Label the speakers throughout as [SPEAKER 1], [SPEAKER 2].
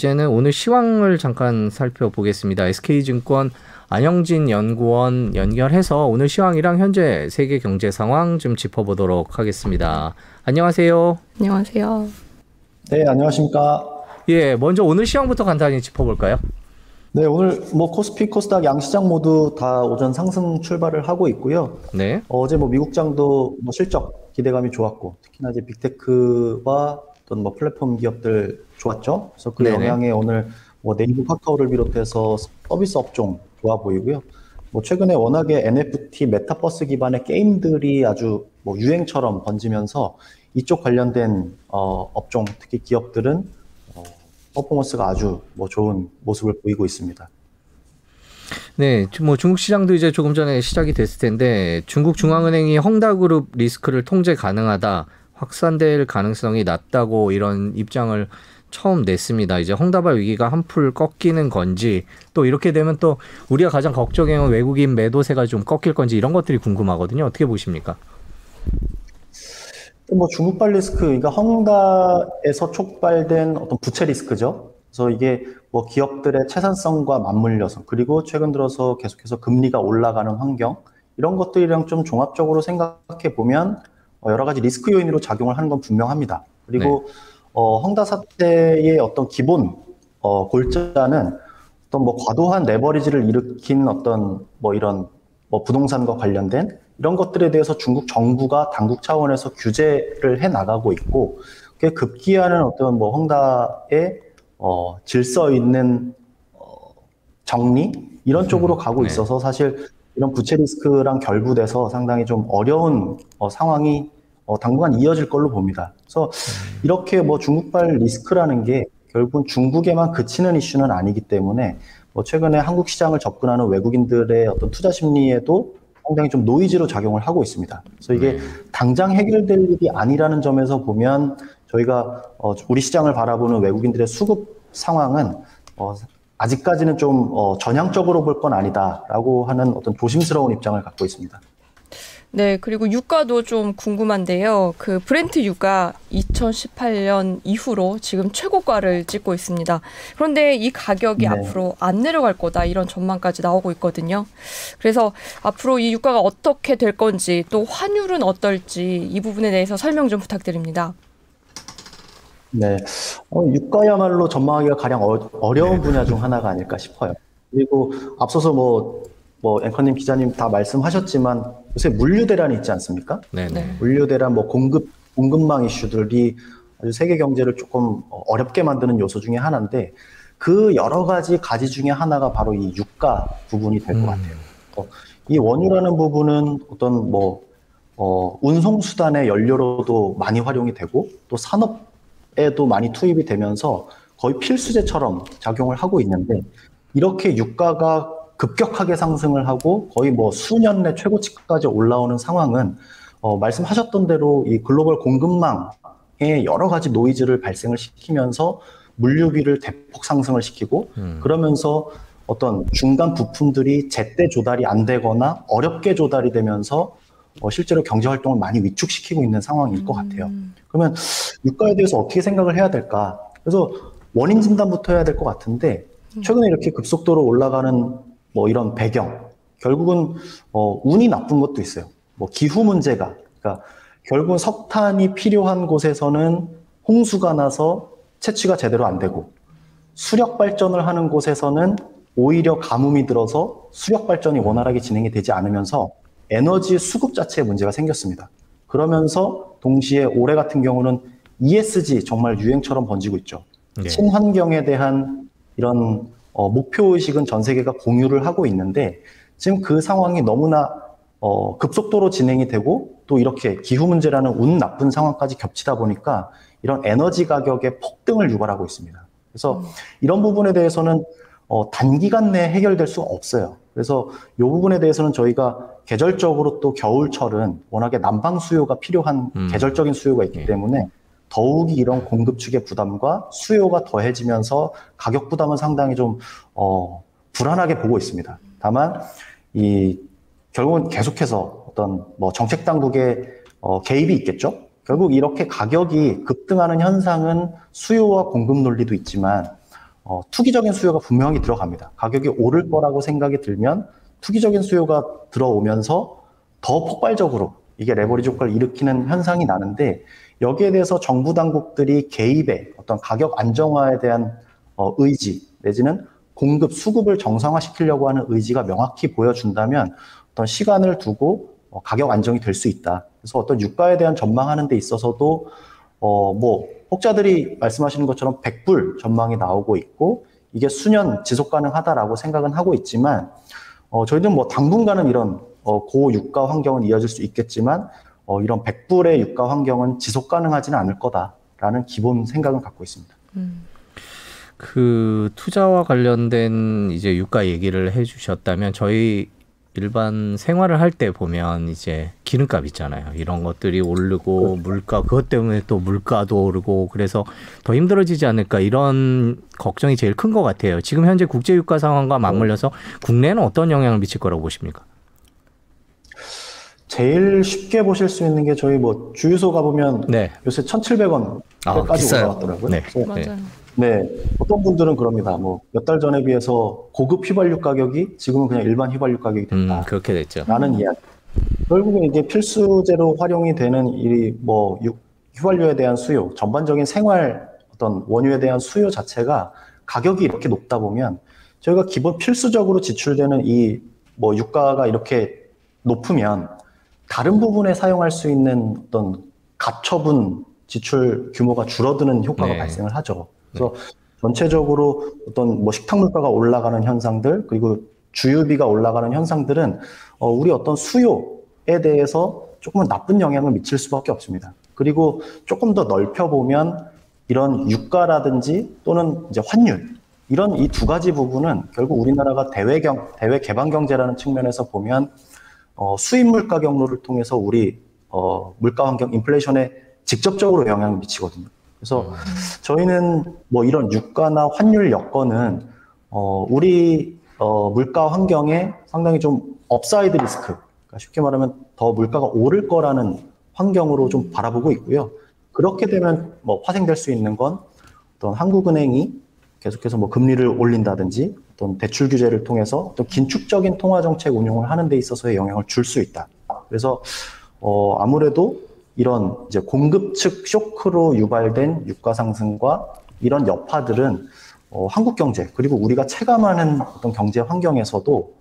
[SPEAKER 1] 이제는 오늘 시황을 잠깐 살펴보겠습니다. SK증권 안영진 연구원 연결해서 오늘 시황이랑 현재 세계 경제 상황 좀 짚어보도록 하겠습니다. 안녕하세요.
[SPEAKER 2] 안녕하세요.
[SPEAKER 3] 네, 안녕하십니까.
[SPEAKER 1] 예, 먼저 오늘 시황부터 간단히 짚어볼까요?
[SPEAKER 3] 네, 오늘 뭐 코스피, 코스닥 양시장 모두 다 오전 상승 출발을 하고 있고요.
[SPEAKER 1] 네.
[SPEAKER 3] 어제 뭐 미국장도 뭐 실적 기대감이 좋았고, 특히나 이제 빅테크와 어떤 뭐 플랫폼 기업들 좋았죠. 그래서 그 네네. 영향에 오늘 뭐 네이버 카카오를 비롯해서 서비스 업종 좋아 보이고요. 뭐 최근에 워낙에 NFT 메타버스 기반의 게임들이 아주 뭐 유행처럼 번지면서 이쪽 관련된 어, 업종 특히 기업들은 퍼포먼스가 아주 뭐 좋은 모습을 보이고 있습니다.
[SPEAKER 1] 네, 뭐 중국 시장도 이제 조금 전에 시작이 됐을 텐데 중국 중앙은행이 헝다그룹 리스크를 통제 가능하다, 확산될 가능성이 낮다고 이런 입장을 처음 냈습니다. 이제 헝다발 위기가 한풀 꺾이는 건지 또 이렇게 되면 또 우리가 가장 걱정해온 외국인 매도세가 좀 꺾일 건지 이런 것들이 궁금하거든요. 어떻게 보십니까?
[SPEAKER 3] 뭐 중국발 리스크, 그러니까 헝다에서 촉발된 어떤 부채 리스크죠. 그래서 이게 뭐 기업들의 채산성과 맞물려서 그리고 최근 들어서 계속해서 금리가 올라가는 환경 이런 것들이랑 좀 종합적으로 생각해 보면 어, 여러 가지 리스크 요인으로 작용을 하는 건 분명합니다. 그리고 네. 어, 헝다 사태의 어떤 기본 어, 골자는 어떤 뭐 과도한 레버리지를 일으킨 어떤 뭐 이런 뭐 부동산과 관련된 이런 것들에 대해서 중국 정부가 당국 차원에서 규제를 해 나가고 있고 그게 급기야는 어떤 뭐 헝다의 어, 질서 있는 어, 정리 이런 쪽으로 음, 가고 네. 있어서 사실 이런 부채 리스크랑 결부돼서 상당히 좀 어려운 어, 상황이 어, 당분간 이어질 걸로 봅니다. 그래서 음. 이렇게 뭐 중국발 리스크라는 게 결국은 중국에만 그치는 이슈는 아니기 때문에 뭐 최근에 한국 시장을 접근하는 외국인들의 어떤 투자 심리에도 상당히 좀 노이즈로 작용을 하고 있습니다. 그래서 이게 네. 당장 해결될 일이 아니라는 점에서 보면 저희가 어, 우리 시장을 바라보는 외국인들의 수급 상황은 어, 아직까지는 좀 어, 전향적으로 볼 건 아니다라고 하는 어떤 조심스러운 입장을 갖고 있습니다.
[SPEAKER 2] 네, 그리고 유가도 좀 궁금한데요. 그 브렌트 유가 2018년 이후로 지금 최고가를 찍고 있습니다. 그런데 이 가격이 네. 앞으로 안 내려갈 거다 이런 전망까지 나오고 있거든요. 그래서 앞으로 이 유가가 어떻게 될 건지 또 환율은 어떨지 이 부분에 대해서 설명 좀 부탁드립니다.
[SPEAKER 3] 네, 어, 유가야말로 전망하기가 가장 어, 려운 분야 중 하나가 아닐까 싶어요. 그리고 앞서서 뭐 뭐 앵커님 기자님 다 말씀하셨지만 요새 물류 대란이 있지 않습니까? 네네. 물류 대란 뭐 공급 공급망 이슈들이 아주 세계 경제를 조금 어렵게 만드는 요소 중에 하나인데 그 여러 가지 가지 중에 하나가 바로 이 유가 부분이 될것 음. 같아요. 어, 이 원유라는 부분은 어떤 뭐 어, 운송 수단의 연료로도 많이 활용이 되고 또 산업에도 많이 투입이 되면서 거의 필수제처럼 작용을 하고 있는데 이렇게 유가가 급격하게 상승을 하고 거의 뭐 수년 내 최고치까지 올라오는 상황은 어, 말씀하셨던 대로 이 글로벌 공급망에 여러 가지 노이즈를 발생을 시키면서 물류비를 대폭 상승을 시키고 음. 그러면서 어떤 중간 부품들이 제때 조달이 안 되거나 어렵게 조달이 되면서 어, 실제로 경제 활동을 많이 위축시키고 있는 상황일 것 같아요. 음. 그러면 유가에 대해서 어떻게 생각을 해야 될까? 그래서 원인 진단부터 해야 될 것 같은데 최근에 이렇게 급속도로 올라가는 뭐 이런 배경 결국은 어, 운이 나쁜 것도 있어요. 뭐 기후 문제가 그러니까 결국은 석탄이 필요한 곳에서는 홍수가 나서 채취가 제대로 안 되고 수력 발전을 하는 곳에서는 오히려 가뭄이 들어서 수력 발전이 원활하게 진행이 되지 않으면서 에너지 수급 자체에 문제가 생겼습니다. 그러면서 동시에 올해 같은 경우는 ESG 정말 유행처럼 번지고 있죠. 네. 친환경에 대한 이런 어, 목표 의식은 전 세계가 공유를 하고 있는데 지금 그 상황이 너무나 어, 급속도로 진행이 되고 또 이렇게 기후 문제라는 운 나쁜 상황까지 겹치다 보니까 이런 에너지 가격의 폭등을 유발하고 있습니다. 그래서 음. 이런 부분에 대해서는 어, 단기간 내에 해결될 수 없어요. 그래서 이 부분에 대해서는 저희가 계절적으로 또 겨울철은 워낙에 난방 수요가 필요한 음. 계절적인 수요가 있기 예. 때문에 더욱이 이런 공급 측의 부담과 수요가 더해지면서 가격 부담은 상당히 좀 어, 불안하게 보고 있습니다. 다만 이 결국은 계속해서 어떤 뭐 정책 당국의 어, 개입이 있겠죠. 결국 이렇게 가격이 급등하는 현상은 수요와 공급 논리도 있지만 어, 투기적인 수요가 분명히 들어갑니다. 가격이 오를 거라고 생각이 들면 투기적인 수요가 들어오면서 더 폭발적으로 이게 레버리지 효과를 일으키는 현상이 나는데 여기에 대해서 정부 당국들이 개입의 어떤 가격 안정화에 대한 어, 의지 내지는 공급 수급을 정상화시키려고 하는 의지가 명확히 보여준다면 어떤 시간을 두고 어, 가격 안정이 될 수 있다. 그래서 어떤 유가에 대한 전망하는 데 있어서도 어, 뭐 혹자들이 말씀하시는 것처럼 100불 전망이 나오고 있고 이게 수년 지속 가능하다라고 생각은 하고 있지만 어, 저희는 뭐 당분간은 이런 어, 고유가 환경은 이어질 수 있겠지만 어, 이런 100불의 유가 환경은 지속 가능하지는 않을 거다라는 기본 생각을 갖고 있습니다. 음.
[SPEAKER 1] 그 투자와 관련된 이제 유가 얘기를 해주셨다면 저희 일반 생활을 할 때 보면 이제 기름값 있잖아요. 이런 것들이 오르고 그렇죠. 물가 그것 때문에 또 물가도 오르고 그래서 더 힘들어지지 않을까 이런 걱정이 제일 큰 것 같아요. 지금 현재 국제 유가 상황과 맞물려서 국내는 어떤 영향을 미칠 거라고 보십니까?
[SPEAKER 3] 제일 쉽게 보실 수 있는 게 저희 뭐 주유소 가보면 네. 요새 1,700원까지 아, 올라왔더라고요. 네. 맞아요. 네, 어떤 분들은 그럽니다. 뭐 몇 달 전에 비해서 고급 휘발유 가격이 지금은 그냥 일반 휘발유 가격이 됐다.
[SPEAKER 1] 음, 그렇게 됐죠.
[SPEAKER 3] 라는 이야기. 결국은 이게 필수제로 활용이 되는 이뭐 휘발유에 대한 수요, 전반적인 생활 어떤 원유에 대한 수요 자체가 가격이 이렇게 높다 보면 저희가 기본 필수적으로 지출되는 이 뭐 유가가 이렇게 높으면 다른 부분에 사용할 수 있는 어떤 가처분 지출 규모가 줄어드는 효과가 네. 발생을 하죠. 그래서 네. 전체적으로 어떤 뭐 식탁 물가가 올라가는 현상들 그리고 주유비가 올라가는 현상들은 어, 우리 어떤 수요에 대해서 조금은 나쁜 영향을 미칠 수밖에 없습니다. 그리고 조금 더 넓혀 보면 이런 유가라든지 또는 이제 환율 이런 이 두 가지 부분은 결국 우리나라가 대외 경 대외 개방 경제라는 측면에서 보면 어, 수입 물가 경로를 통해서 우리 어, 물가 환경 인플레이션에 직접적으로 영향을 미치거든요. 그래서 음. 저희는 뭐 이런 유가나 환율 여건은 어, 우리 어, 물가 환경에 상당히 좀 upside risk, 그러니까 쉽게 말하면 더 물가가 오를 거라는 환경으로 좀 바라보고 있고요. 그렇게 되면 뭐 파생될 수 있는 건 어떤 한국은행이 계속해서 뭐 금리를 올린다든지 어떤 대출 규제를 통해서 또 긴축적인 통화 정책 운용을 하는 데 있어서의 영향을 줄 수 있다. 그래서 어, 아무래도 이런 이제 공급 측 쇼크로 유발된 유가 상승과 이런 여파들은 어, 한국 경제 그리고 우리가 체감하는 어떤 경제 환경에서도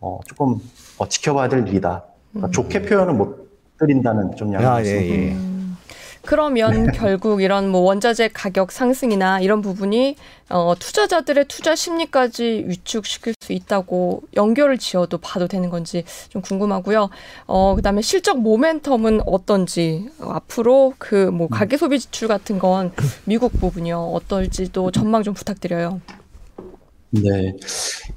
[SPEAKER 3] 어, 조금 어, 지켜봐야 될 일이다. 그러니까 음. 좋게 표현은 못 드린다는 좀 양해가 아, 예, 예.
[SPEAKER 2] 음. 그러면 네. 결국 이런 뭐 원자재 가격 상승이나 이런 부분이 어, 투자자들의 투자 심리까지 위축시킬 수 있다고 연결을 지어도 봐도 되는 건지 좀 궁금하고요. 어, 그다음에 실적 모멘텀은 어떤지 어, 앞으로 그 뭐 가계 소비 지출 같은 건 미국 부분이요 어떨지도 전망 좀 부탁드려요.
[SPEAKER 3] 네.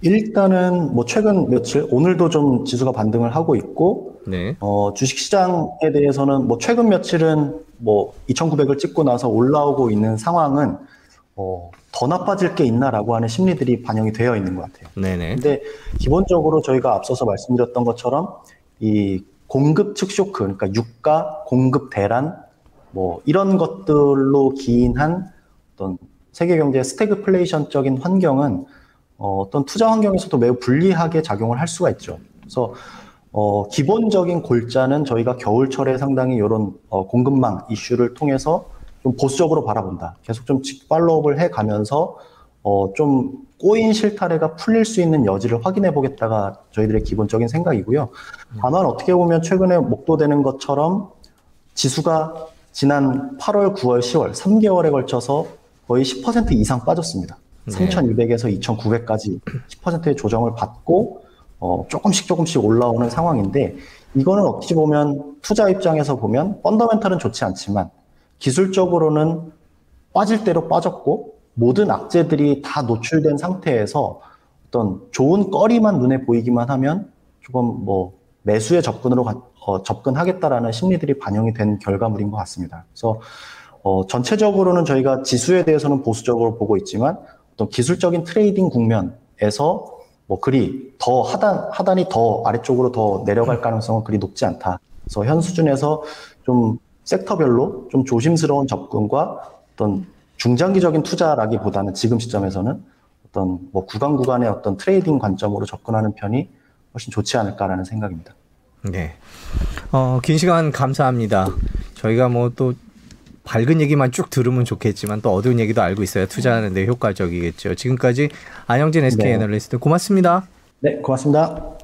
[SPEAKER 3] 일단은 뭐 최근 며칠 오늘도 좀 지수가 반등을 하고 있고 네. 어, 주식 시장에 대해서는 뭐 최근 며칠은 뭐 2,900을 찍고 나서 올라오고 있는 상황은 어, 더 나빠질 게 있나라고 하는 심리들이 반영이 되어 있는 것 같아요. 네네. 근데 기본적으로 저희가 앞서서 말씀드렸던 것처럼 이 공급 측 쇼크, 그러니까 유가, 공급 대란, 뭐 이런 것들로 기인한 어떤 세계 경제의 스태그플레이션적인 환경은 어, 어떤 투자 환경에서도 매우 불리하게 작용을 할 수가 있죠. 그래서 어, 기본적인 골자는 저희가 겨울철에 상당히 이런 어, 공급망 이슈를 통해서 좀 보수적으로 바라본다. 계속 좀 팔로우업을 해 가면서 어, 좀 꼬인 실타래가 풀릴 수 있는 여지를 확인해 보겠다가 저희들의 기본적인 생각이고요. 다만 어떻게 보면 최근에 목도되는 것처럼 지수가 지난 8월, 9월, 10월 3개월에 걸쳐서 거의 10% 이상 빠졌습니다. 네. 3,200에서 2,900까지 10%의 조정을 받고 어, 조금씩 조금씩 올라오는 상황인데 이거는 어찌 보면 투자 입장에서 보면 펀더멘탈은 좋지 않지만 기술적으로는 빠질 대로 빠졌고 모든 악재들이 다 노출된 상태에서 어떤 좋은 거리만 눈에 보이기만 하면 조금 뭐 매수의 접근으로 가, 어, 접근하겠다라는 심리들이 반영이 된 결과물인 것 같습니다. 그래서 어, 전체적으로는 저희가 지수에 대해서는 보수적으로 보고 있지만 어떤 기술적인 trading 국면에서 뭐 그리 더 하단 하단이 더 아래쪽으로 더 내려갈 가능성은 그리 높지 않다. 그래서 현 수준에서 좀 섹터별로 좀 조심스러운 접근과 어떤 중장기적인 투자라기보다는 지금 시점에서는 어떤 뭐 구간 구간의 어떤 trading 관점으로 접근하는 편이 훨씬 좋지 않을까라는 생각입니다.
[SPEAKER 1] 네. 어, 긴 시간 감사합니다. 저희가 뭐 또 밝은 얘기만 쭉 들으면 좋겠지만 또 어두운 얘기도 알고 있어야 투자하는 데 효과적이겠죠. 지금까지 안영진 SK
[SPEAKER 3] 네.
[SPEAKER 1] 애널리스트 고맙습니다.
[SPEAKER 3] 네, 고맙습니다.